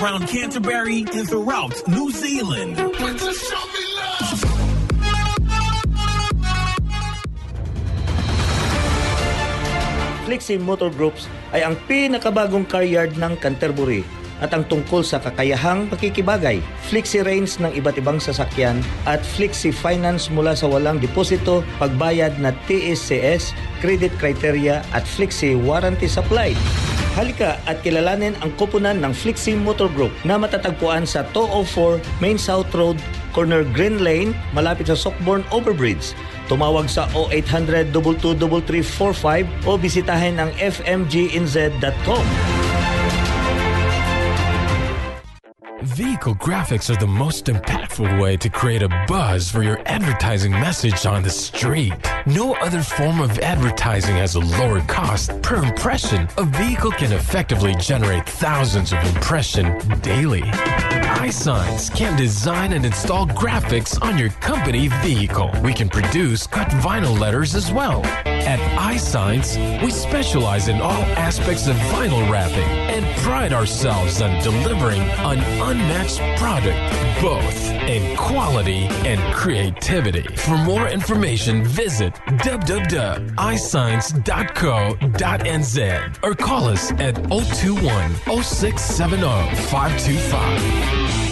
Around Canterbury and throughout New Zealand. Flexi Motor Groups ay ang pinakabagong car yard ng Canterbury at ang tungkol sa kakayahang pakikibagay, Flexi Range ng iba't ibang sasakyan at Flexi Finance mula sa walang deposito, pagbayad na TSCS, credit criteria at Flexi Warranty Supply. Halika at kilalanin ang koponan ng Flexi Motor Group na matatagpuan sa 204 Main South Road, corner Green Lane, malapit sa Sockborn Overbridge. Tumawag sa 0800 22345 o bisitahin ang fmginz.com. Vehicle graphics are the most impactful way to create a buzz for your advertising message on the street. No other form of advertising has a lower cost per impression. A vehicle can effectively generate thousands of impressions daily. iSigns can design and install graphics on your company vehicle. We can produce cut vinyl letters as well. At iSigns, we specialize in all aspects of vinyl wrapping and pride ourselves on delivering an unmatched product, both in quality and creativity. For more information, visit www.isigns.co.nz or call us at 021 0670 525.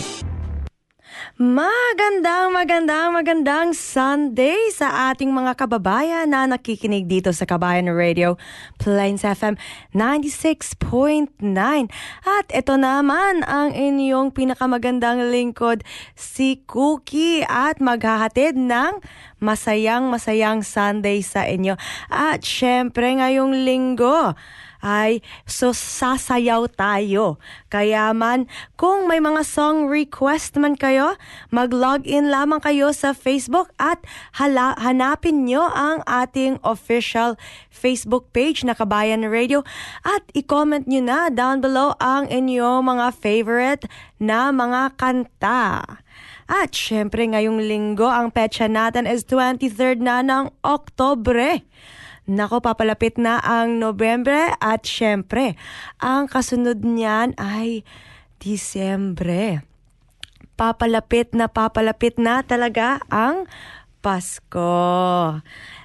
Magandang, magandang, magandang Sunday sa ating mga kababayan na nakikinig dito sa Kabayan Radio Plains FM 96.9. At ito naman ang inyong pinakamagandang lingkod, si Cookie at maghahatid ng masayang masayang Sunday sa inyo. At syempre ngayong linggo, ay so sasayaw tayo. Kaya man, kung may mga song request man kayo, mag-log in lamang kayo sa Facebook at hala, hanapin nyo ang ating official Facebook page na Kabayan Radio at i-comment nyo na down below ang inyong mga favorite na mga kanta. At syempre ngayong linggo, ang petsa natin is 23rd na ng Oktobre. Nako, papalapit na ang Nobyembre at syempre, ang kasunod niyan ay Disyembre. Papalapit na papalapit na talaga ang Pasko.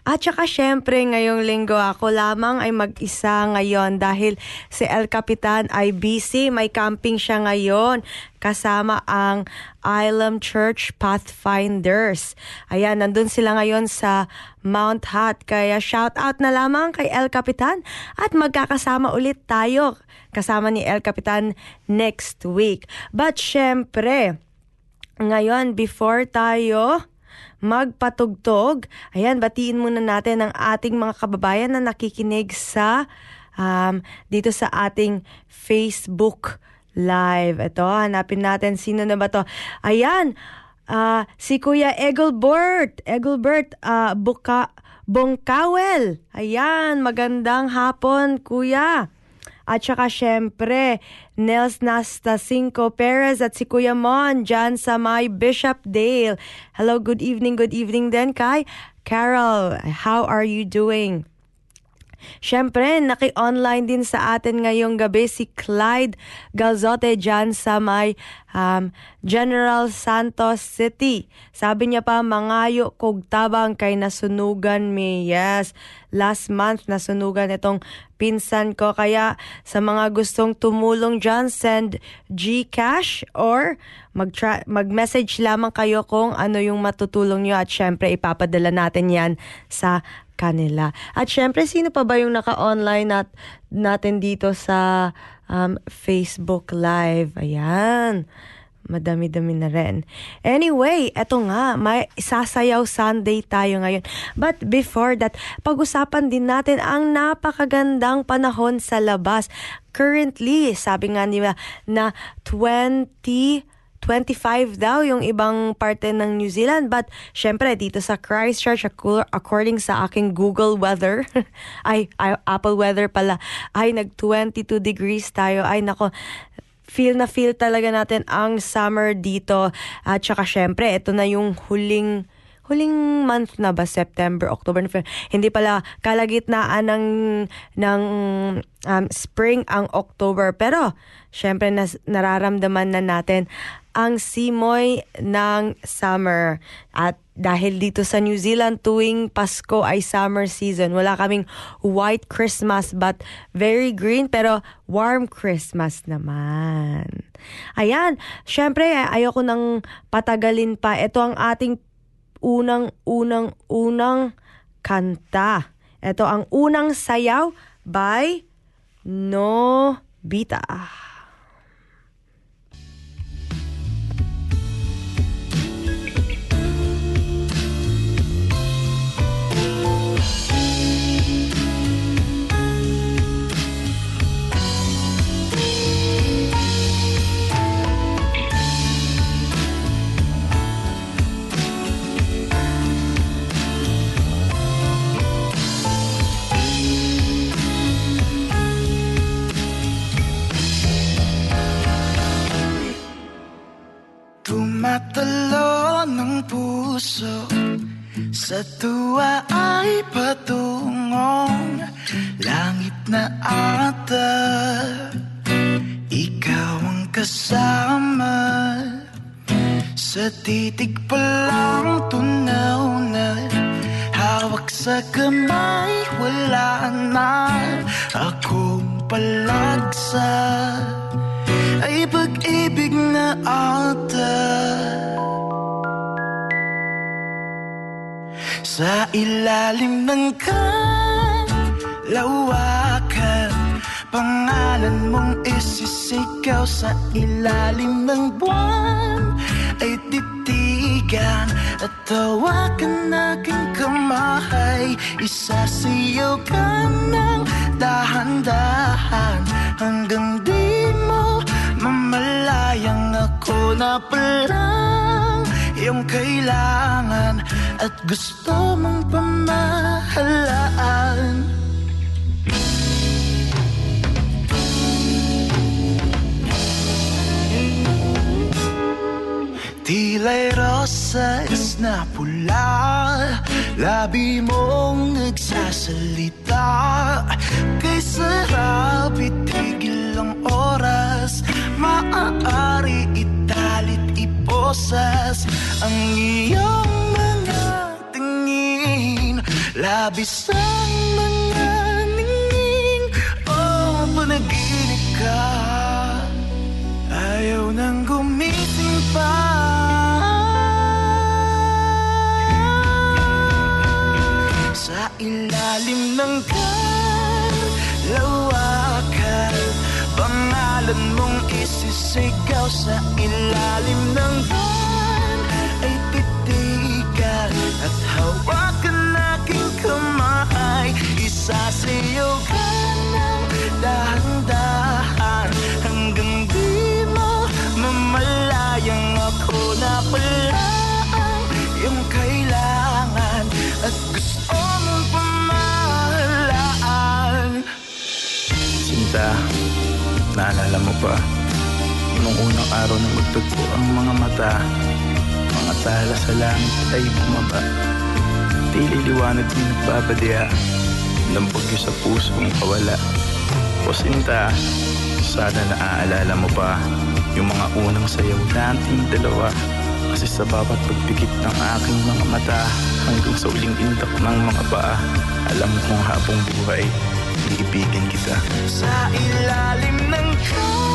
At saka syempre ngayong linggo ako lamang ay mag-isa ngayon dahil si El Capitan ay busy. May camping siya ngayon kasama ang Island Church Pathfinders. Ayan, nandun sila ngayon sa Mount Hot. Kaya shout out na lamang kay El Capitan at magkakasama ulit tayo kasama ni El Capitan next week. But syempre, ngayon before tayo magpatugtog. Ayan, batiin muna natin ang ating mga kababayan na nakikinig sa um, dito sa ating Facebook Live. Ito, hanapin natin sino na ba to. Ayan, uh, si Kuya Egelbert. Egelbert, uh, Buka, Bongkawel. Ayan, magandang hapon, Kuya. At saka syempre, Nels Nastasinko Perez at si Kuya Mon dyan sa my Bishop Dale. Hello, good evening, good evening din kay Carol. How are you doing? Siyempre, naki-online din sa atin ngayong gabi si Clyde Galzote dyan sa may um, General Santos City. Sabi niya pa, mangayo kog tabang kay nasunugan mi. Yes, last month nasunugan itong pinsan ko. Kaya sa mga gustong tumulong dyan, send Gcash or mag-message mag lamang kayo kung ano yung matutulong nyo at syempre ipapadala natin yan sa kanila. At syempre, sino pa ba yung naka-online nat natin dito sa um, Facebook Live? Ayan. madami-dami na rin. Anyway, eto nga, may sasayaw Sunday tayo ngayon. But before that, pag-usapan din natin ang napakagandang panahon sa labas. Currently, sabi nga nila na 20 25 daw yung ibang parte ng New Zealand. But, syempre, dito sa Christchurch, according sa aking Google weather, ay, ay, Apple weather pala, ay nag-22 degrees tayo. Ay, nako, feel na feel talaga natin ang summer dito. At saka, syempre, ito na yung huling huling month na ba September, October, November. Hindi pala kalagitnaan ng ng um, spring ang October pero syempre nas, nararamdaman na natin ang simoy ng summer. At dahil dito sa New Zealand, tuwing Pasko ay summer season. Wala kaming white Christmas but very green pero warm Christmas naman. Ayan, syempre ayoko nang patagalin pa. Ito ang ating unang-unang-unang kanta. Ito ang unang sayaw by Nobita. Tumatalo ng puso. Sa tuwa ay patungong Langit na ata. Ikaw ang kasama. Sa titig pa lang tunaw na Hawak sa kamay wala na. Akong palagsa ay pag-ibig na ata. Sa ilalim ng kalawakan Pangalan mong isisigaw sa ilalim ng buwan. Ay titigan at tawakan aking kamay Isasiyaw ka ng dahan-dahan Hanggang di na palang iyong kailangan At gusto mong pamahalaan. Tila'y rosas na pula Labi mong nagsasalita. Kay sarap itigil ang oras Maaari italit iposas Ang iyong mga tingin. Labis ang mga ningning. Oh, panaginip ka. Ayaw nang gumising pa. Sa ilalim ng kalawakan Pangalan mong isisigaw sa ilalim ng van Ay titigan at hawakan aking kamay Isasayaw ka ng dahan-dahan Hanggang di mo mamalayang ako na pala ang iyong kailangan At gusto mong pamahalaan. Sinta, naalala mo pa Nung unang araw na magtagpo ang mga mata Mga tala sa langit ay bumaba. Tili liwanag yung nagbabadya Ng bagyo sa pusong kawala. O Sinta, sana naaalala mo pa Yung mga unang sayaw nating dalawa? Kasi sa bawat pagpikit ng aking mga mata Hanggang sa uling indak ng mga paa Alam kong habang buhay Iibigin kita. Sa ilalim ng kalawakan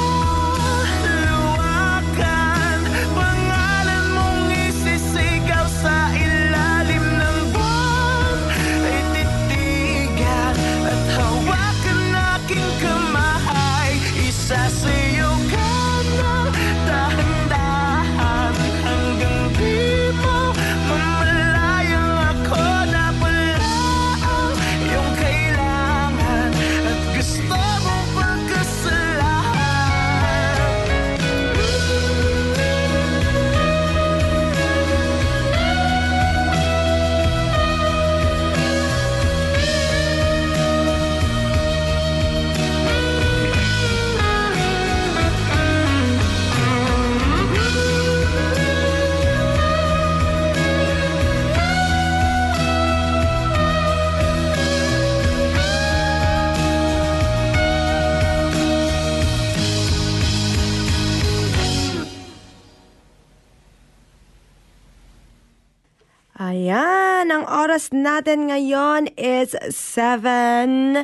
ang oras natin ngayon is 7...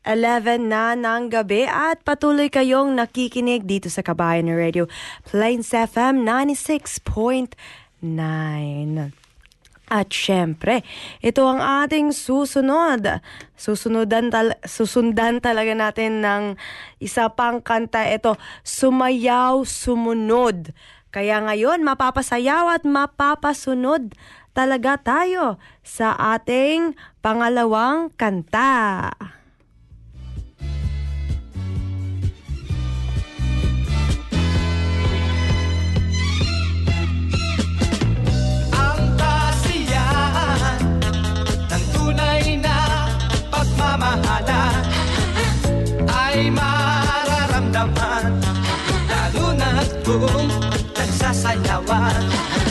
11 na ng gabi at patuloy kayong nakikinig dito sa Kabayan Radio Plains FM 96.9. At syempre, ito ang ating susunod. Susunodan tal susundan talaga natin ng isa pang kanta. Ito, Sumayaw Sumunod. Kaya ngayon, mapapasayaw at mapapasunod talaga tayo sa ating pangalawang kanta. Pagmamahalan ay mararamdaman lalo na kung nagsasayawan.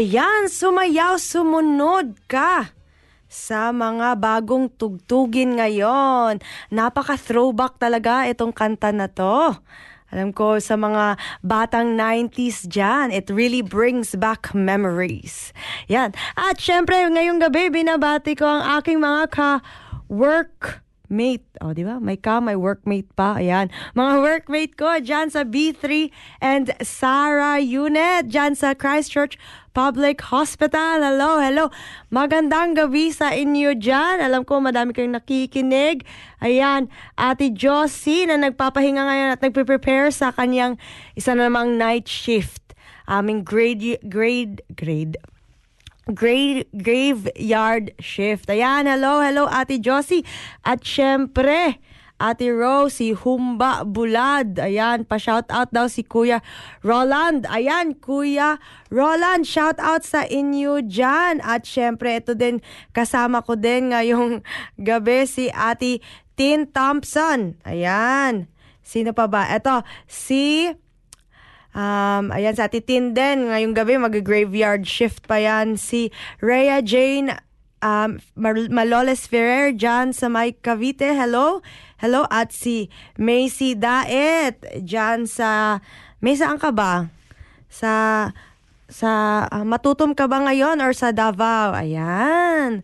Ayan, sumayaw, sumunod ka sa mga bagong tugtugin ngayon. Napaka-throwback talaga itong kanta na to. Alam ko sa mga batang 90s dyan, it really brings back memories. Yan. At syempre, ngayong gabi, binabati ko ang aking mga ka-work mate. O, di ba? May ka, may workmate pa. Ayan. Mga workmate ko dyan sa B3 and Sarah Unit dyan sa Christchurch Public Hospital. Hello, hello. Magandang gabi sa inyo dyan. Alam ko, madami kayong nakikinig. Ayan, Ate Josie na nagpapahinga ngayon at nagpe-prepare sa kanyang isa na namang night shift. Aming grade, grade, grade, grave, graveyard shift. Ayan, hello, hello Ate Josie. At syempre, Ate Rose, si Humba Bulad. Ayan, pa-shout out daw si Kuya Roland. Ayan, Kuya Roland, shout out sa inyo dyan. At syempre, ito din, kasama ko din ngayong gabi si Ate Tin Thompson. Ayan. Sino pa ba? Ito, si... Um, ayan, sa Titin din, ngayong gabi mag-graveyard shift pa yan. Si Rhea Jane um, Maloles Ferrer dyan sa May Cavite. Hello? Hello at si Macy Daet dyan sa... May saan ka ba? Sa... Sa ah, Matutom ka ba ngayon or sa Davao? Ayan.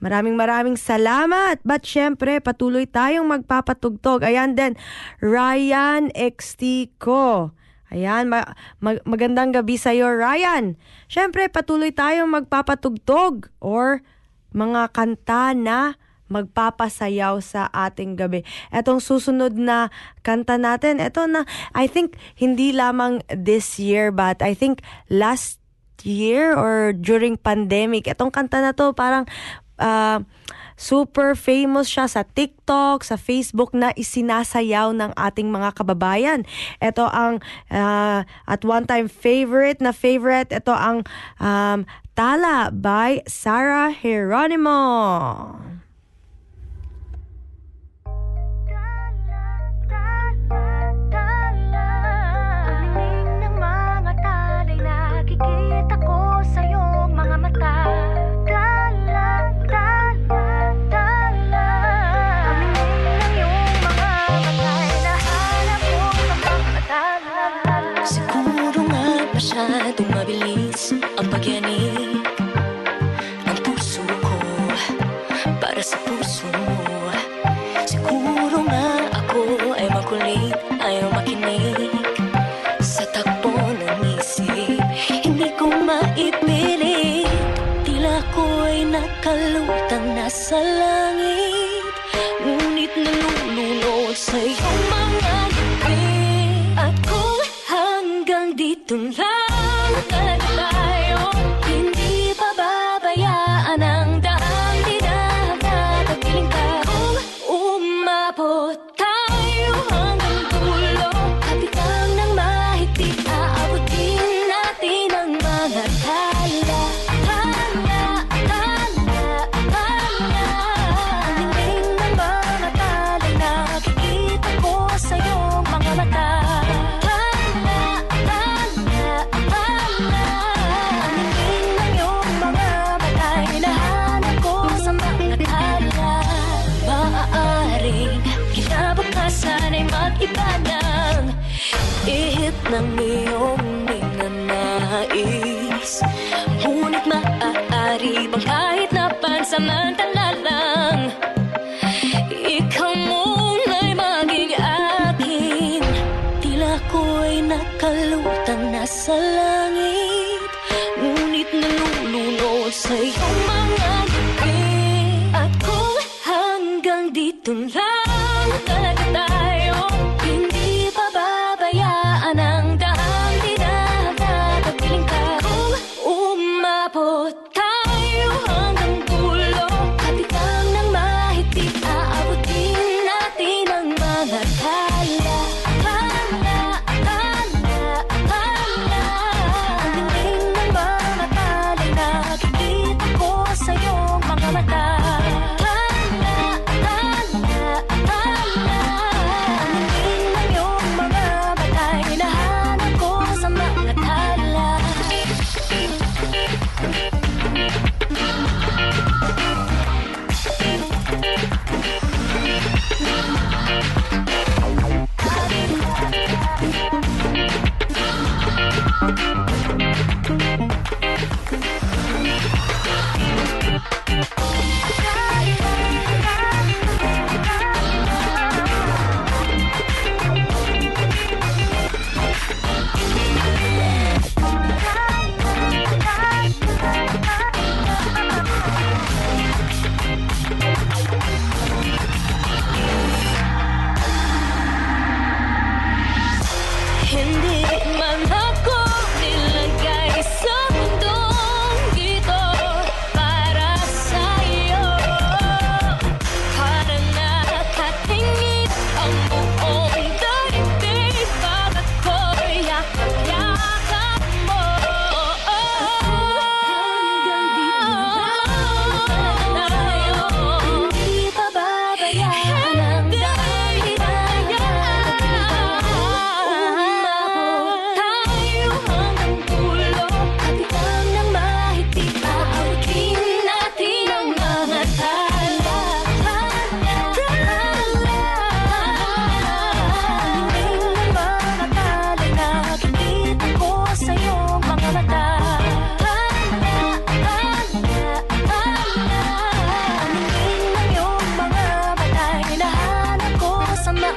Maraming maraming salamat. But syempre, patuloy tayong magpapatugtog. Ayan din, Ryan XT ko. Ayan, ma- mag- magandang gabi sa iyo, Ryan. Syempre, patuloy tayong magpapatugtog or mga kanta na magpapasayaw sa ating gabi. Etong susunod na kanta natin, eto na, I think, hindi lamang this year, but I think last year or during pandemic, etong kanta na to parang ah, super famous siya sa TikTok, sa Facebook na isinasayaw ng ating mga kababayan. Ito ang ah, at one time favorite na favorite, ito ang um, Tala by Sarah Geronimo. Nasa langit Ngunit nalulunod sa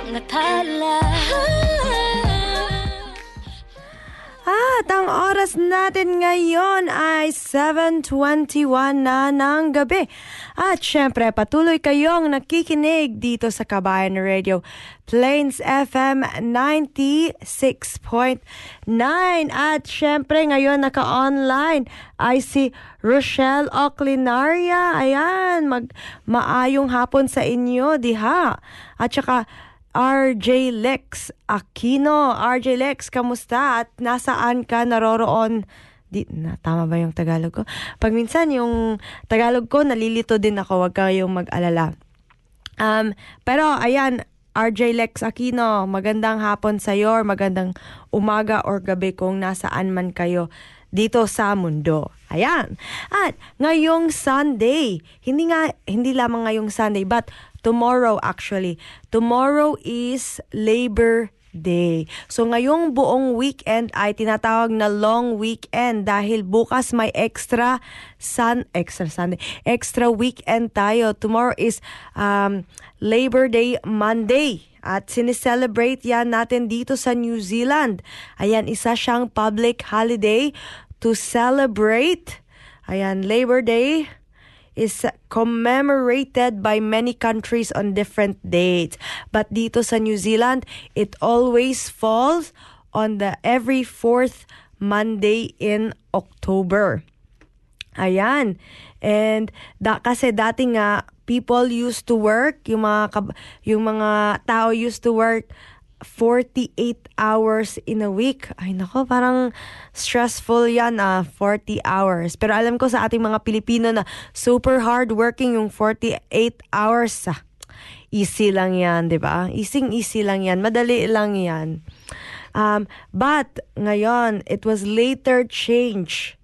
mga tala. At ang oras natin ngayon ay 7.21 na ng gabi. At syempre, patuloy kayong nakikinig dito sa Kabayan Radio. Plains FM 96.9. At syempre, ngayon naka-online ay si Rochelle Oclinaria. Ayan, mag maayong hapon sa inyo, diha. At saka, RJ Lex Aquino. RJ Lex, kamusta? At nasaan ka naroroon? Di, na, tama ba yung Tagalog ko? Pag minsan yung Tagalog ko, nalilito din ako. Huwag kayong mag-alala. Um, pero ayan, RJ Lex Aquino, magandang hapon sa iyo, magandang umaga or gabi kung nasaan man kayo dito sa mundo. Ayan. At ngayong Sunday, hindi nga hindi lamang ngayong Sunday but tomorrow actually. Tomorrow is Labor Day. So ngayong buong weekend ay tinatawag na long weekend dahil bukas may extra sun extra Sunday, extra weekend tayo. Tomorrow is um, Labor Day Monday. At sineselebrate yan natin dito sa New Zealand. Ayan, isa siyang public holiday to celebrate. Ayan, Labor Day is commemorated by many countries on different dates. But dito sa New Zealand, it always falls on the every fourth Monday in October. Ayan. And da, kasi dati nga people used to work, yung mga yung mga tao used to work 48 hours in a week. Ay nako, parang stressful yan ah, 40 hours. Pero alam ko sa ating mga Pilipino na super hard working yung 48 hours. Ah, easy lang yan, di ba? Easy easy lang yan. Madali lang yan. Um, but ngayon, it was later changed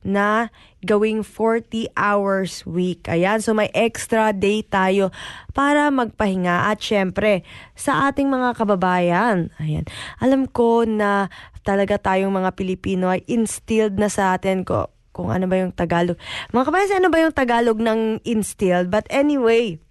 na gawing 40 hours week. Ayan, so may extra day tayo para magpahinga. At syempre, sa ating mga kababayan, ayan, alam ko na talaga tayong mga Pilipino ay instilled na sa atin ko kung ano ba yung Tagalog. Mga kababayan, ano ba yung Tagalog ng instilled? But anyway,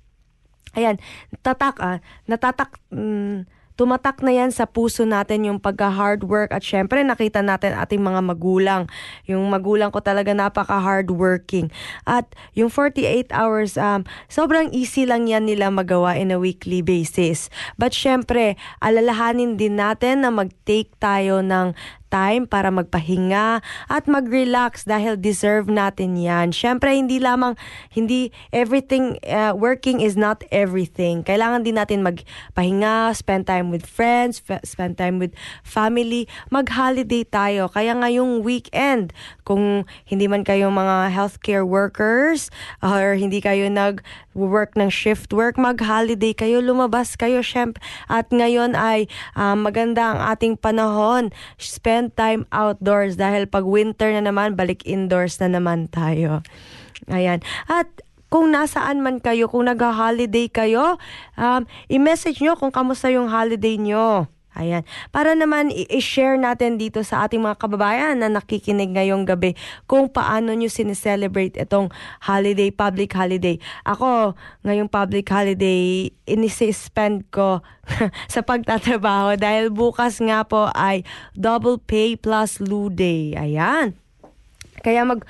ayan, tatak ah, natatak, mm, tumatak na yan sa puso natin yung pagka-hard work at syempre nakita natin ating mga magulang. Yung magulang ko talaga napaka-hard working. At yung 48 hours, um, sobrang easy lang yan nila magawa in a weekly basis. But syempre, alalahanin din natin na mag-take tayo ng time para magpahinga at mag-relax dahil deserve natin yan. Siyempre, hindi lamang, hindi everything, uh, working is not everything. Kailangan din natin magpahinga, spend time with friends, f- spend time with family, mag-holiday tayo. Kaya ngayong weekend, kung hindi man kayo mga healthcare workers or hindi kayo nag-work ng shift work, mag-holiday kayo, lumabas kayo, syempre. At ngayon ay um, maganda ang ating panahon. Spend time outdoors dahil pag winter na naman, balik indoors na naman tayo. Ayan. At kung nasaan man kayo, kung nag-holiday kayo, um, i-message nyo kung kamusta yung holiday nyo. Ayan. Para naman i-share natin dito sa ating mga kababayan na nakikinig ngayong gabi kung paano nyo sineselebrate itong holiday, public holiday. Ako, ngayong public holiday, inisi-spend ko sa pagtatrabaho dahil bukas nga po ay double pay plus loo day. Ayan. Kaya mag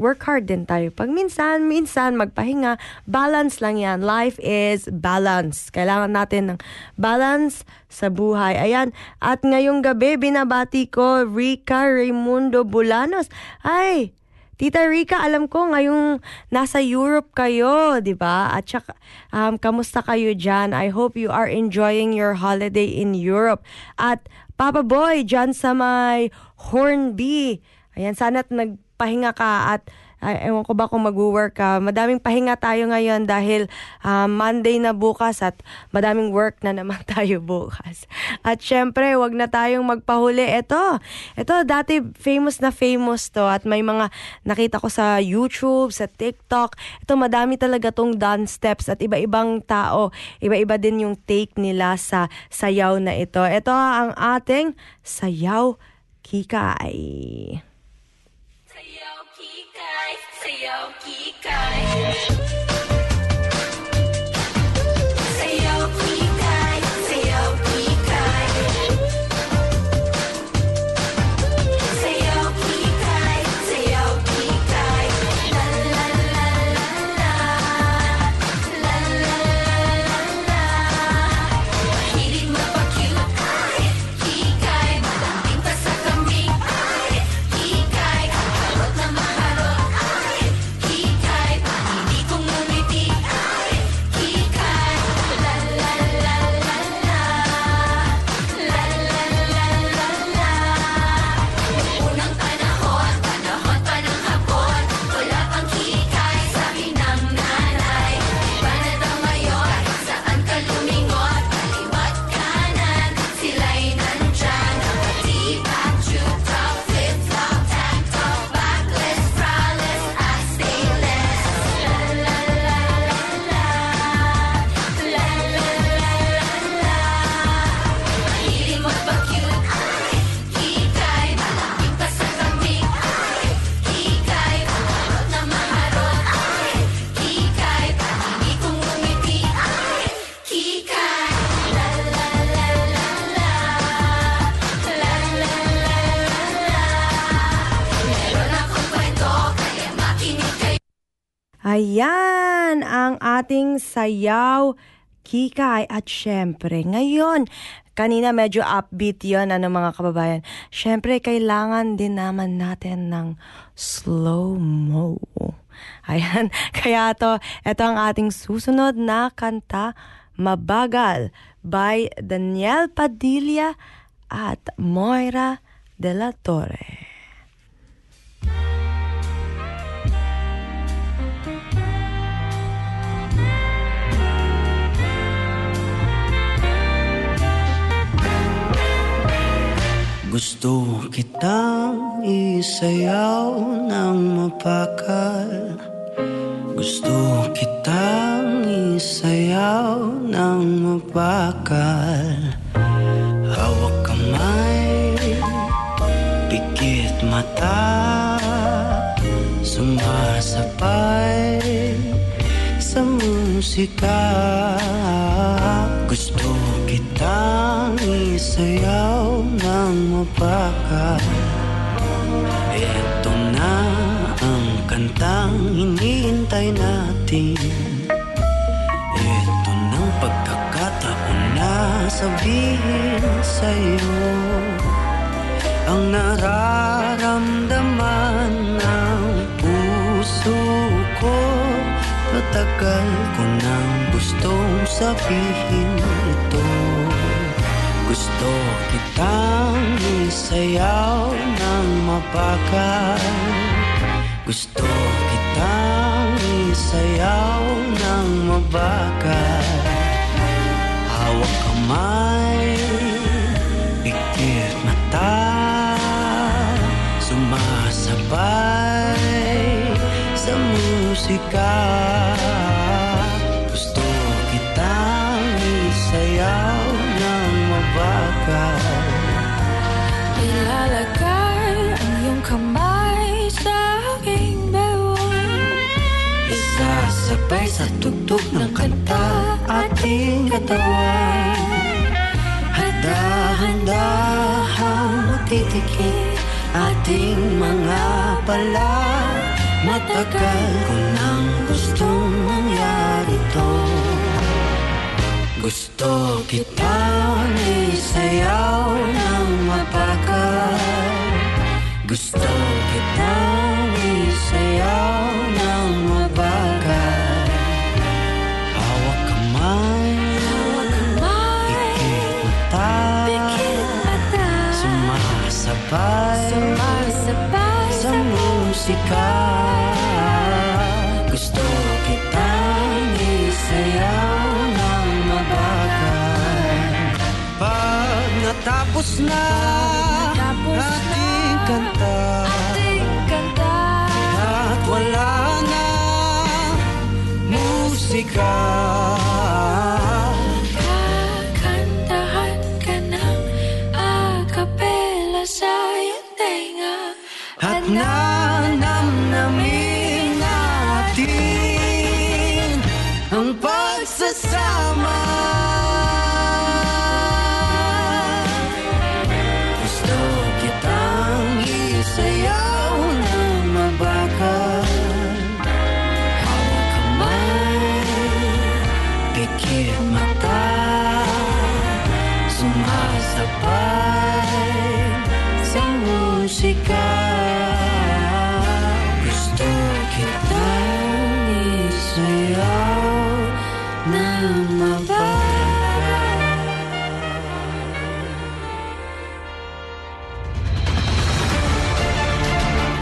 work hard din tayo. Pag minsan, minsan magpahinga, balance lang yan. Life is balance. Kailangan natin ng balance sa buhay. Ayan. At ngayong gabi, binabati ko Rica Raimundo Bulanos. Ay, Tita Rica, alam ko ngayong nasa Europe kayo, di ba? At saka, um, kamusta kayo dyan? I hope you are enjoying your holiday in Europe. At Papa Boy, dyan sa may Hornby. Ayan, sana't nagpahinga ka at ay, ewan ko ba kung mag-work ka. Madaming pahinga tayo ngayon dahil ah, Monday na bukas at madaming work na naman tayo bukas. At syempre, wag na tayong magpahuli. Ito, ito dati famous na famous to at may mga nakita ko sa YouTube, sa TikTok. Ito madami talaga tong dance steps at iba-ibang tao, iba-iba din yung take nila sa sayaw na ito. Ito ang ating sayaw kikay. Sayaw kikay, sayaw kikay. Sayaw ating sayaw kikay at syempre. Ngayon kanina medyo upbeat yon ano mga kababayan. Syempre kailangan din naman natin ng slow mo ayan kaya to ito ang ating susunod na kanta Mabagal by Daniel Padilla at Moira de la Torre kitang isayaw ng mapakal. Gusto kitang isayaw ng mapakal. Hawak kamay, pikit mata. Sumasabay sa musika. Gusto kitang isayaw ng mapakal sa'yo. Ang nararamdaman ng puso ko Matagal ko nang gustong sabihin ito. Gusto kitang isayaw ng mapakal Gusto kitang isayaw ng mabakal Hawak kamay, musika Gusto kitang isayaw ng mabakal. Ilalagay ang iyong kamay sa aking bewang Isasabay sa tugtog ng kanta ating katawan. Handa-handahang magtitikit ating mga pala Matagal ko nang gustong mangyari to. Gusto kitang isayaw ng mapakal Gusto kitang isayaw ng mabakal Hawak kamay, pikit mata Pikit mata. Sumasabay. Sumasabay. sa musika. Gusto kitang isayaw ng mabakal Pag natapos na Ating kanta. At wala na musika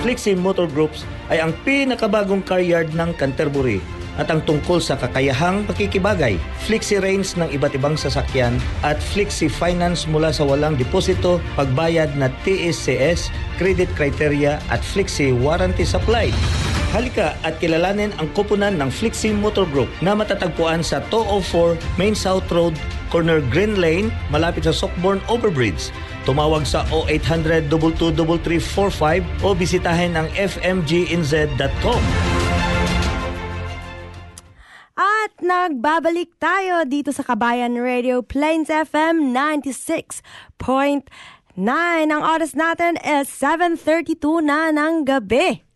Flixie Motor Groups ay ang pinakabagong car yard ng Canterbury at ang tungkol sa kakayahang pakikibagay, Flixie Range ng iba't ibang sasakyan at Flixie Finance mula sa walang deposito, pagbayad na TSCS, credit criteria at Flixie Warranty Supply. Halika at kilalanin ang kupunan ng Flixie Motor Group na matatagpuan sa 204 Main South Road, corner Green Lane, malapit sa Sockborn Overbridge. Tumawag sa 0800 22345 o bisitahin ang fmginz.com. At nagbabalik tayo dito sa Kabayan Radio Plains FM 96.9. Ang oras natin is 7.32 na ng gabi.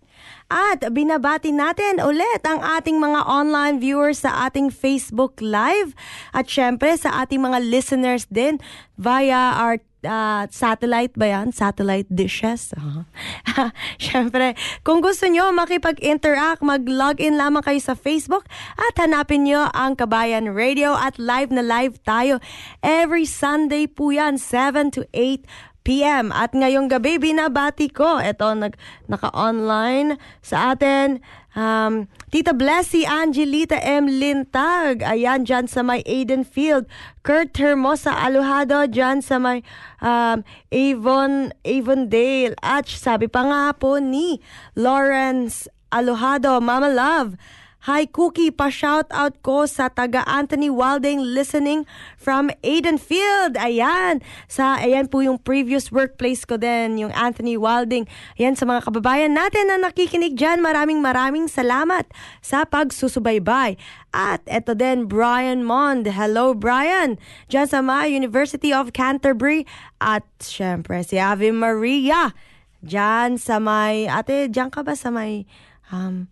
At binabati natin ulit ang ating mga online viewers sa ating Facebook Live at syempre sa ating mga listeners din via our uh, satellite ba yan? Satellite dishes. Uh-huh. Siyempre, kung gusto nyo makipag-interact, mag-login lamang kayo sa Facebook at hanapin nyo ang Kabayan Radio at live na live tayo. Every Sunday po yan, 7 to 8 p.m. At ngayong gabi, binabati ko. Ito, nag, naka-online sa atin. Um, Tita Blessy Angelita M. Lintag. Ayan, dyan sa may Aiden Field. Kurt Hermosa Aluhado, dyan sa may um, Avon, Avondale. At sabi pa nga po ni Lawrence Aluhado, Mama Love. Hi Cookie, pa-shout out ko sa taga Anthony Wilding listening from Aidenfield. Ayan, sa ayan po yung previous workplace ko din, yung Anthony Wilding. Ayan sa mga kababayan natin na nakikinig dyan, maraming maraming salamat sa pagsusubaybay. At eto din, Brian Mond. Hello, Brian. Dyan sa mga University of Canterbury. At syempre, si Ave Maria. Dyan sa may, ate, dyan ka ba sa may, um,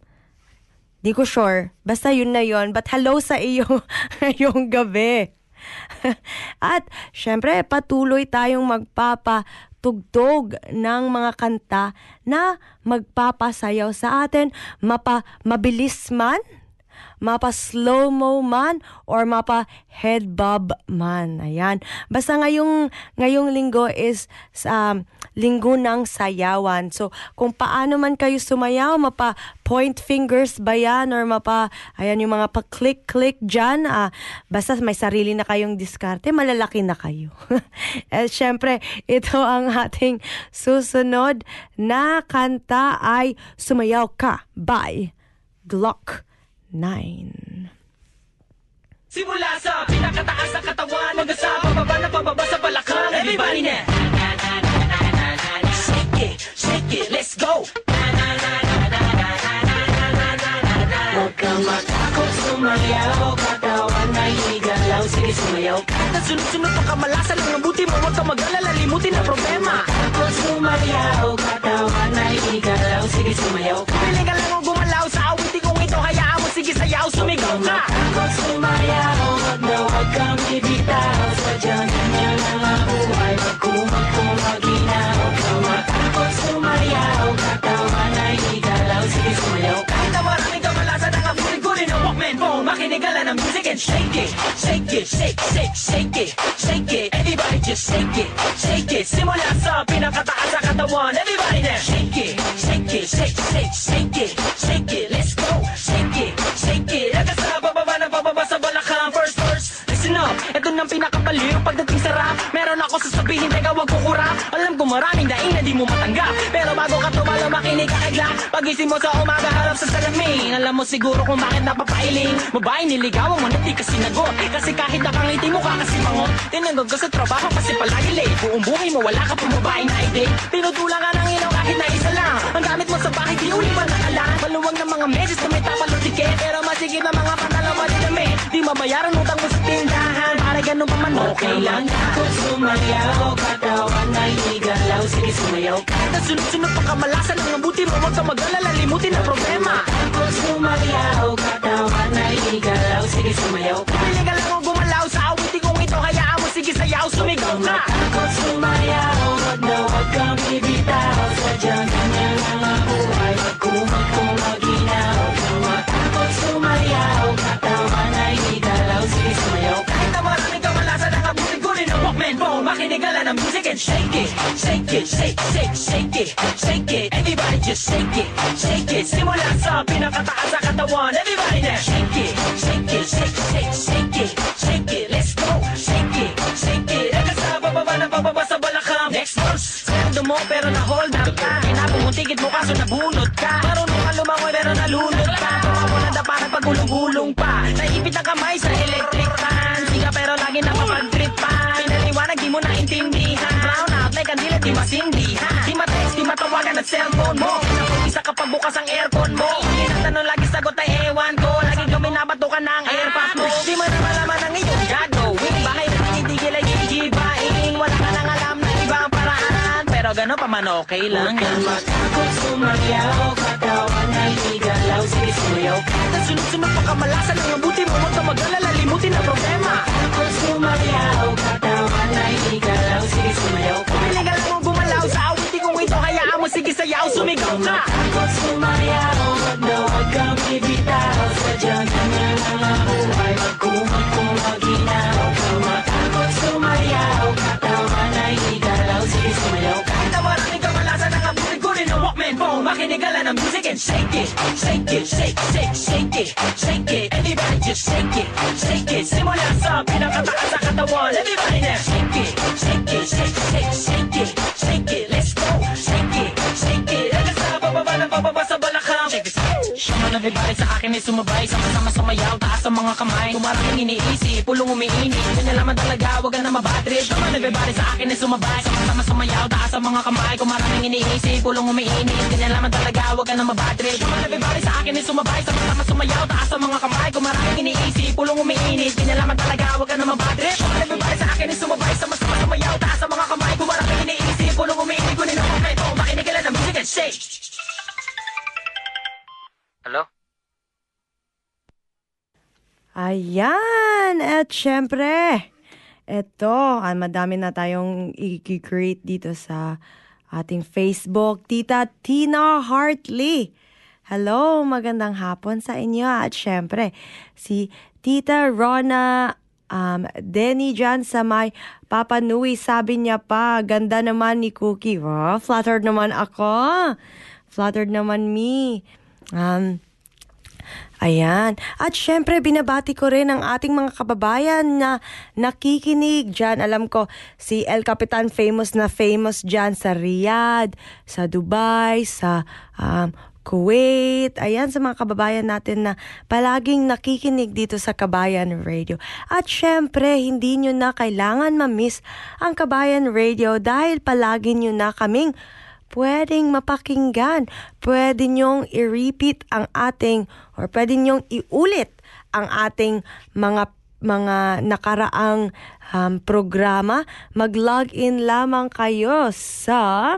Di ko sure. Basta yun na yun. But hello sa iyo ngayong gabi. At syempre, patuloy tayong magpapatugtog ng mga kanta na magpapasayaw sa atin. Mapa, mabilis man, mapa slow-mo man, or mapa head bob man. Ayan. Basta ngayong, ngayong linggo is um, linggo ng sayawan. So, kung paano man kayo sumayaw, mapa point fingers ba yan or mapa, ayan yung mga pa-click-click dyan. Ah, basta may sarili na kayong diskarte, malalaki na kayo. eh, Siyempre, ito ang ating susunod na kanta ay Sumayaw Ka by Glock 9. Simula sa pinakataas ng katawan Hanggang sa pababa na pababa sa balakang Everybody Shake it, shake it, let's go. Huwag kang matakot sumayaw Katawan ay igalaw Sige sumayaw Kahit na sunod-sunod ang kamalasan Ang mabuti mo. Huwag kang mag-alala Limutin ang problema. Takot sumayaw Katawan ay igalaw Sige sumayaw Piling ka lang o gumalaw Sa awitin kong ito Hayaan mo. Sige sayaw Sumigaw ka. Takot sumayaw Huwag na huwag kang bibitaw Sadyang Makinig ka lang music and shake it. Shake it, shake, shake, shake it. Shake it, everybody just shake it. Shake it, simula sa pinakataas sa katawan Everybody now shake it. Shake it, shake, shake, shake it. Shake it, pinakabaliw Pagdating sa rap Meron ako sasabihin Teka wag kukurap Alam ko maraming daing na di mo matanggap. Pero bago ka tumalo makinig ka kay Glock Pagising mo sa umaga harap sa salamin. Alam mo siguro kung bakit napapailing. Babae niligawan mo na di ka sinagot. Kasi kahit nakangiti mo ka kasi mangot Tinanggag ka sa trabaho kasi palagi late. Buong buhay mo wala ka pang babae na i-date Tinutulang ka ng ilaw kahit na isa lang. Ang gamit mo sa bahay di uli pa nakalaan. Maluwag ng mga meses na may tapalo tiket. Pero masigit na mga pantalong mo dinamit Di mabayaran utang mo sa tindahan. Para ganun pa man okay lang Takot sumayaw Katawan ay igalaw Sige sumayaw Kahit na sunod-sunod pa kamalasan Ang mabuti mo Huwag ka mag-alala Limutin ang problema. Takot sumayaw Katawan ay igalaw Sige sumayaw Pili ka lang gumalaw Sa awitin kong ito Hayaan mo. Sige sayaw Sumigaw ka. Takot sumayaw Huwag na huwag kang bibitaw Sadyang Lang ng music and shake it. Shake it, shake, shake, shake it. Shake it, everybody just shake it. Shake it, simula sa pinakataas sa katawan Everybody now shake it. Shake it, shake, shake, shake it. Shake it, let's go. Shake it, shake it. Hanggang sa bababa na bababa sa balakang. Next verse Sweldo mo pero na-hold up ka. Kinabong mo kaso nabunot Pamano, pamano, okay lang. Huwag kang matakot sumayaw Katawan ay igalaw Sige sumayaw. Kahit sunod-sunod pa kamalasan ang mabuti mo, huwag ka mag-alala, ang problema. Takot sumayaw Katawan ay igalaw Sige sumayaw. Lang mo gumalaw sa awitin kong ito, hayaan mo, sige sayaw, sumigaw ka. Takot sumayaw Wag na wag kang bibitaw Sadyang ganyan ang buhay makinig ka lang ng music and shake it, shake it, shake, shake, shake it, shake it. Everybody just shake it, shake it. Simula sa pinakataas sa katawan, everybody now shake it, shake it, shake, shake, shake it, shake it. Let's go, shake it, shake it. Hanggang sa bababa na bababa sa on everybody sa akin ay sumabay. Sama-sama sumayaw, taas ang mga kamay. Kung maraming iniisip, pulong umiinit. Ganyan naman talaga, wag na mabatrip Come on everybody sa akin ay sumabay. Sama-sama sumayaw, taas ang mga kamay. Kung maraming iniisip, pulong umiinit. Ganyan naman talaga, wag na mabatrip Come on everybody sa akin ay sumabay. Sama-sama sumayaw, taas ang mga kamay. Kung maraming iniisip, pulong umiinit. Ganyan naman talaga, wag na mabatrip Come on everybody sa akin ay sumabay. Sama-sama sumayaw, taas ang mga kamay. Kung maraming iniisip, pulong umiinit. Kunin mga ito, makinig ka lang ng music and shake Hello? Ayan! At syempre, eto, ah, madami na tayong i-create dito sa ating Facebook. Tita Tina Hartley. Hello, magandang hapon sa inyo. At syempre, si Tita Rona um, Denny dyan sa may Papa Nui, sabi niya pa, ganda naman ni Cookie. Wow, flattered naman ako. Flattered naman me. Um, Ayan. At syempre, binabati ko rin ang ating mga kababayan na nakikinig dyan. Alam ko, si El Capitan famous na famous dyan sa Riyadh, sa Dubai, sa um, Kuwait. Ayan, sa mga kababayan natin na palaging nakikinig dito sa Kabayan Radio. At syempre, hindi nyo na kailangan ma-miss ang Kabayan Radio dahil palagi nyo na kaming pwedeng mapakinggan. Pwede nyong i-repeat ang ating or pwede nyong iulit ang ating mga mga nakaraang um, programa. Mag-log in lamang kayo sa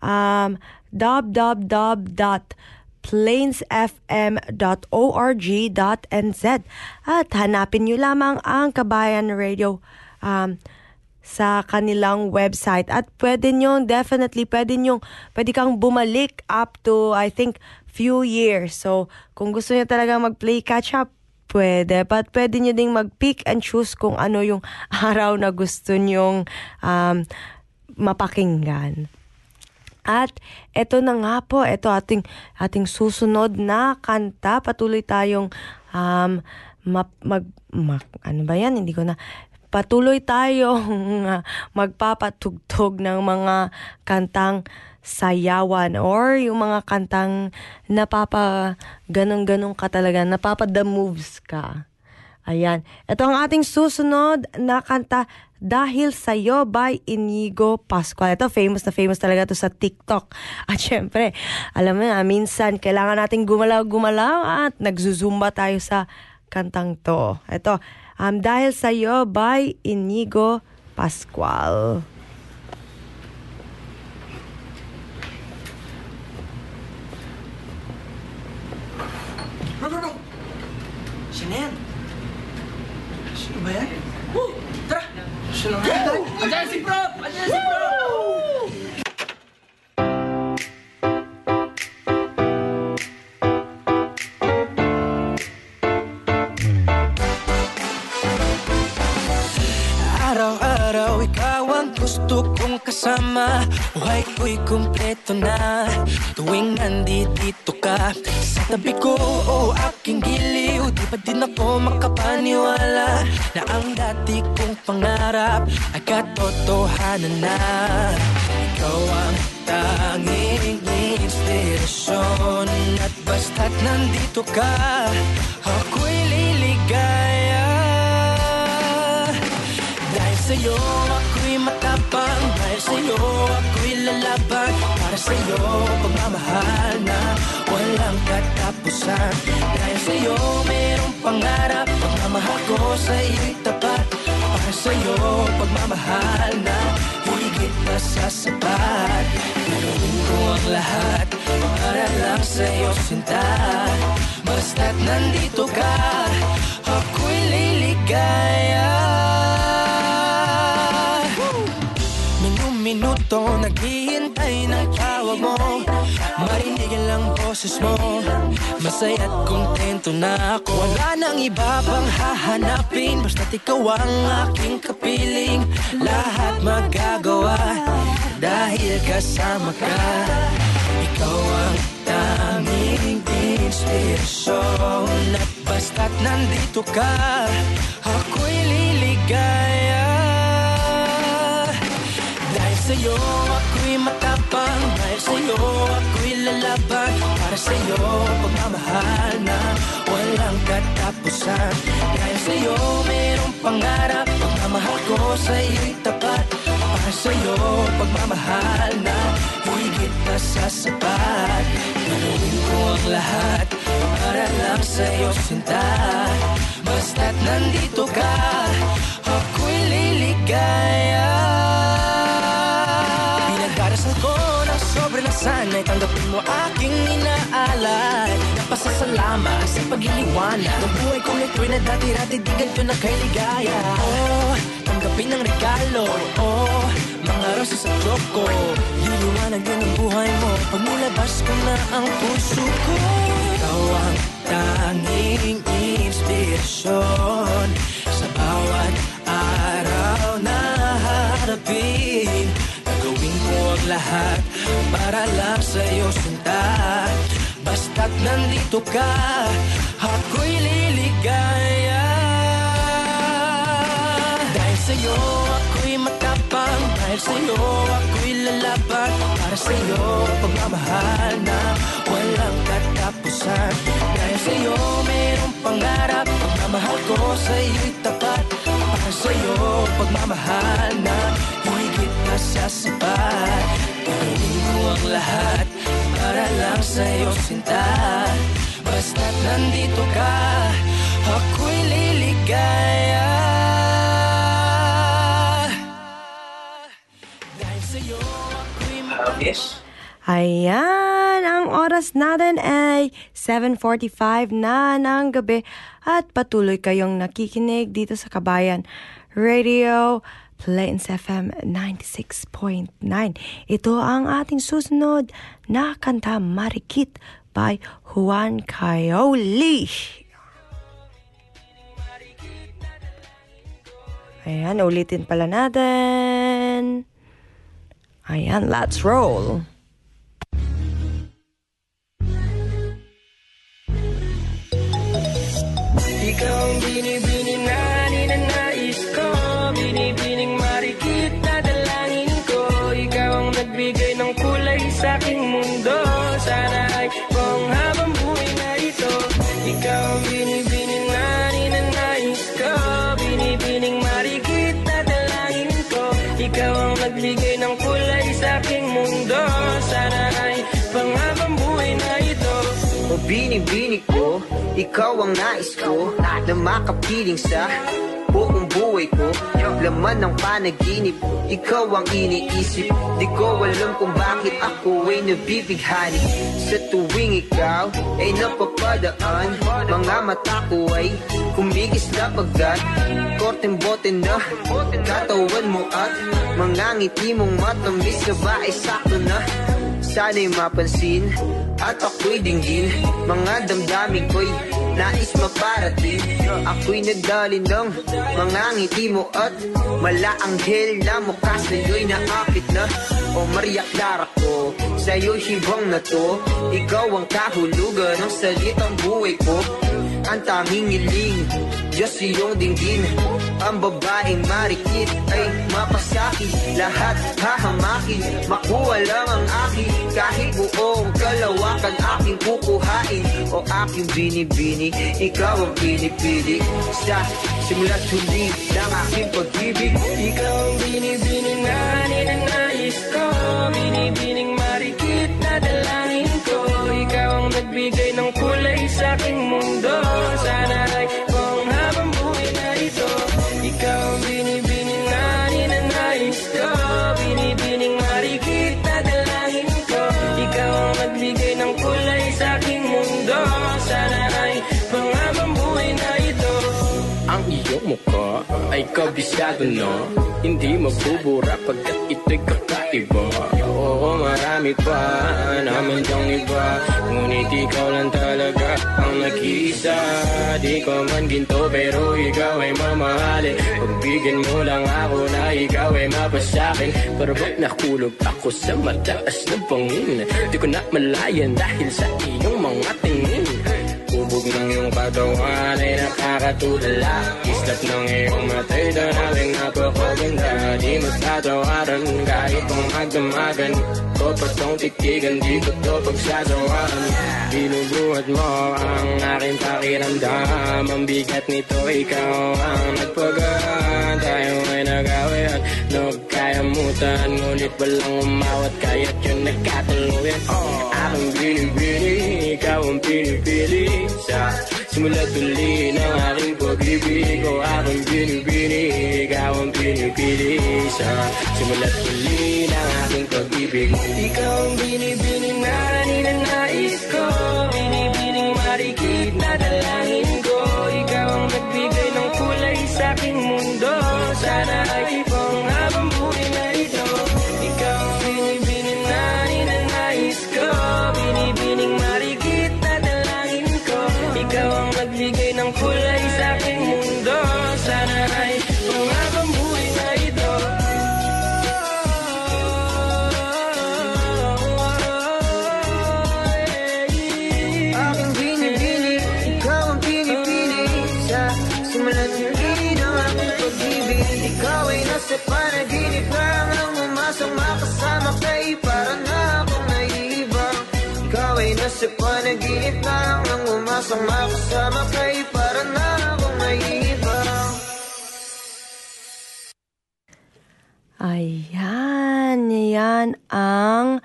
um, www.plainsfm.org.nz at hanapin nyo lamang ang Kabayan Radio um, sa kanilang website at pwede nyo definitely pwede nyo pwede kang bumalik up to I think few years so kung gusto nyo talaga mag-play catch up pwede but pwede nyo ding mag-pick and choose kung ano yung araw na gusto nyong um, mapakinggan at eto na nga po, eto ating ating susunod na kanta. Patuloy tayong um, map, mag, mag- ano ba yan? Hindi ko na patuloy tayong uh, magpapatugtog ng mga kantang sayawan or yung mga kantang napapa ganun-ganun ka talaga, napapa the moves ka. Ayan. Ito ang ating susunod na kanta, Dahil Sa'yo by Inigo Pascual. Ito, famous na famous talaga to sa TikTok. At syempre, alam mo na, minsan kailangan nating gumalaw-gumalaw at nagzuzumba tayo sa kantang to. Ito, um, Dahil Sa'yo by Inigo Pascual. Bro, bro! Sino yan? Sino ba yan? Woo! Tara! Sino nga yan? Andiyan si Prop! Andiyan si Prop! Gusto kong kasama Buhay ko'y kumpleto na. Tuwing nandito ka Sa tabi ko o aking giliw Di ba din ako makapaniwala Na ang dati kong pangarap Ay katotohanan na? Ikaw ang tanging inspirasyon At basta't nandito ka Ako'y liligaya. Dahil sa'yo lalaban Para sa'yo pagmamahal na walang katapusan. Dahil sa'yo mayroong pangarap Pagmamahal ko sa'yo'y tapat. Para sa'yo pagmamahal na higit pa sa sapat. Gagawin ko ang lahat para lang sa'yo sinta Basta't nandito ka, ako'y liligaya Minuto naghihintay ng tawag mo. Marinigin lang boses mo. Masaya at kontento na ako. Wala nang iba pang hahanapin. Basta't ikaw ang aking kapiling. Lahat magagawa Dahil kasama ka. Ikaw ang tanging inspirasyon. At basta't nandito ka Ako'y liligaya sa'yo ako'y matapang. Dahil sa'yo ako'y lalaban. Para sa'yo pagmamahal na walang katapusan. Dahil sa'yo mayroong pangarap. Pagmamahal ko sa'yo'y tapat. Para sa'yo pagmamahal na higit pa sa sapat. Gagawin ko ang lahat para lang sa'yo sinta Basta't nandito ka Ako'y liligaya ng sobrang nasanay Tanggapin mo aking inaalay. Napasasalamat sa pag-iliwanag Ng buhay kong ito'y na dati-dati di ganito na kay ligaya Oh, tanggapin ang regalo. Oh, mga rosas at choco Liliwanag din ang buhay mo. Pag nilabas ko na ang puso ko. Ikaw ang tanging inspirasyon Sa bawat araw na harapin. ko ang lahat para lang sa'yo sinta Basta't nandito ka, ako'y liligaya. Dahil sa'yo ako'y matapang. Dahil sa'yo ako'y lalaban. Para sa'yo pagmamahal na walang katapusan. Dahil sa'yo mayroong pangarap. Pagmamahal ko sa'yo'y tapat. Para sa'yo pagmamahal na higit pa sa sapat Gagawin ko ang lahat para lang sa'yo sinta. Basta't nandito ka, ako'y liligaya. Dahil sa'yo ako'y Yes? Ayan, ang oras natin ay 7.45 na ng gabi at patuloy kayong nakikinig dito sa Kabayan Radio Plains FM 96.9. Ito ang ating susunod na kanta Marikit by Juan Cayoli. Ayan, ulitin pala natin. Ayan, let's roll. O binibini ko, ikaw ang nais ko Na makapiling sa buong buhay ko. Laman ng panaginip, ikaw ang iniisip. Di ko alam kung bakit ako ay nabibighani. Sa tuwing ikaw ay napapadaan Mga mata ko ay kumigis na pagkat Korteng bote na katawan mo at Mga ngiti mong matamis na ba ay sakto na Sana'y mapansin at ako'y dinggin. Mga damdamin ko'y nais maparating. Ako'y nagdalin ng mga ngiti mo at Malaanghel na mukha sa'yo'y naapit na. O Maria Clara ko, sa'yo'y hibang na to. Ikaw ang kahulugan ng salitang buhay ko Ang tanging iling, Diyos iyong dinggin. Ang babaeng marikit ay mapasaki. Lahat hahamakin, makuha lang ang akin Kahit buong kalawakan aking kukuhain. O aking binibini, ikaw ang pinipili. Sa simula't huli ng aking pag-ibig Ikaw ang binibining ay kabisado no? Hindi mabubura pagkat ito'y kakaiba. Oo marami pa naman diyang iba. Ngunit ikaw lang talaga ang nag-iisa. Di ko man ginto pero ikaw ay mamahalin Pagbigyan mo lang ako na ikaw ay mapasakin. Pero ba't nakulog ako sa mataas na bangin Di ko na malayan dahil sa iyong mga tingin katawan ay nakakatulala Islap ng iyong matay Danawing napakaganda Di matatawaran kahit kung magdamagan Ko pa tong titigan Di ko to pagsasawaan. Binubuhat mo ang aking pakiramdam. Ang bigat nito ikaw ang nagpagaan Tayo ay nagawian Nagkayamutan Ngunit walang umawat Kaya't yun nagkatuluyan Aking binibini Ikaw ang pinipili Sa simula't uli ng aking pag-ibig O aking binibini Ikaw ang pinipili Sa simula't uli ng aking pag-ibig. Ikaw ang binibini na ninanais ko Nang umasang makasama kay para na akong naiibang Ayan, yan ang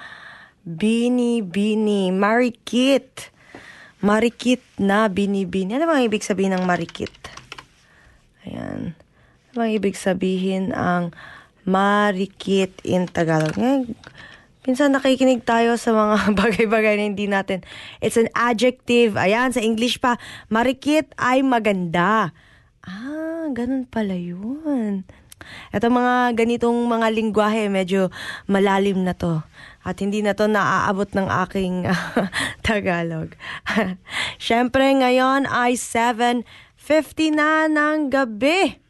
Bini-bini, marikit. Marikit na bini-bini. Ano bang ibig sabihin ng marikit? Ayan. Ano bang ibig sabihin ang marikit in Tagalog? Ngayon, Pinsan nakikinig tayo sa mga bagay-bagay na hindi natin. It's an adjective. Ayan, sa English pa, marikit ay maganda. Ah, ganun pala yun. Ito mga ganitong mga lingwahe, medyo malalim na to. At hindi na to naaabot ng aking Tagalog. Siyempre, ngayon ay 7.50 na ng gabi.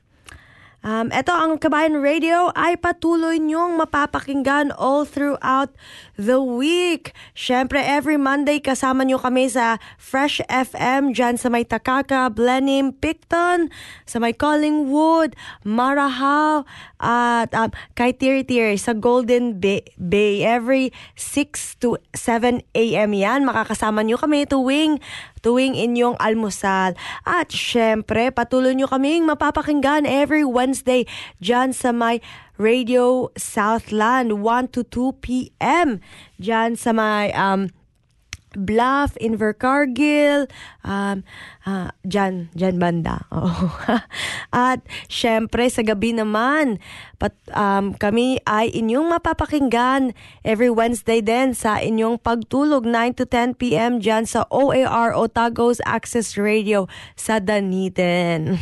Um, ito ang Kabayan Radio ay patuloy niyong mapapakinggan all throughout the week. Siyempre, every Monday kasama niyo kami sa Fresh FM dyan sa may Takaka, Blenheim, Picton, sa may Collingwood, Marahaw, at um, kay Tiri Tiri sa Golden Bay, Bay. Every 6 to 7 a.m. yan. Makakasama niyo kami tuwing tuwing inyong almusal. At syempre, patuloy nyo kaming mapapakinggan every Wednesday dyan sa may Radio Southland, 1 to 2 p.m. Dyan sa may um, Bluff, Invercargill, um, uh, dyan, dyan banda. Oo. At syempre sa gabi naman, pat, um, kami ay inyong mapapakinggan every Wednesday din sa inyong pagtulog 9 to 10 p.m. dyan sa OAR Otagos Access Radio sa Daniden.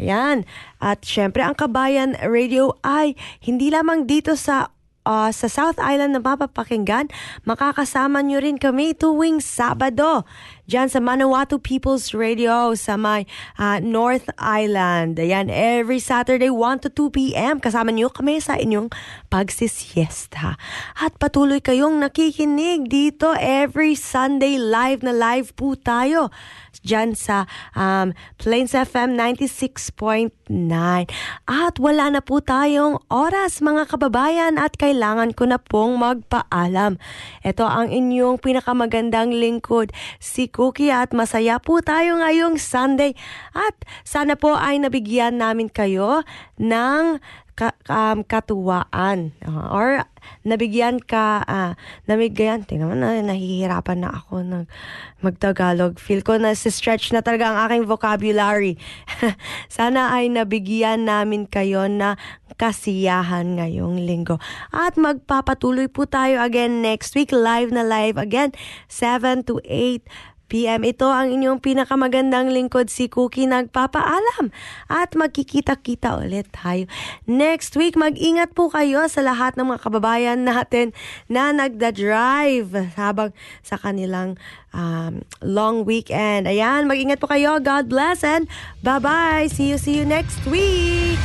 Ayan. At syempre ang Kabayan Radio ay hindi lamang dito sa uh, sa South Island na mapapakinggan, makakasama nyo rin kami tuwing Sabado dyan sa Manawatu People's Radio sa may uh, North Island. Ayan, every Saturday 1 to 2 p.m. Kasama nyo kami sa inyong pagsisiesta. At patuloy kayong nakikinig dito every Sunday live na live po tayo dyan sa um, Plains FM 96.9. At wala na po tayong oras mga kababayan at kailangan ko na pong magpaalam. Ito ang inyong pinakamagandang lingkod, si Cookie at masaya po tayo ngayong Sunday. At sana po ay nabigyan namin kayo ng ka, um, katuwaan. Uh, or nabigyan ka uh, nabigyan tingnan na nahihirapan na ako ng magtagalog. Feel ko na stretch na talaga ang aking vocabulary. Sana ay nabigyan namin kayo na kasiyahan ngayong linggo. At magpapatuloy po tayo again next week live na live again 7 to 8 p.m. Ito ang inyong pinakamagandang lingkod si Cookie nagpapaalam at magkikita-kita ulit tayo. Next week, mag-ingat po kayo sa lahat ng mga kababayan natin na nagda-drive habang sa kanilang um, long weekend. Ayan, mag-ingat po kayo. God bless and bye-bye. See you, see you next week.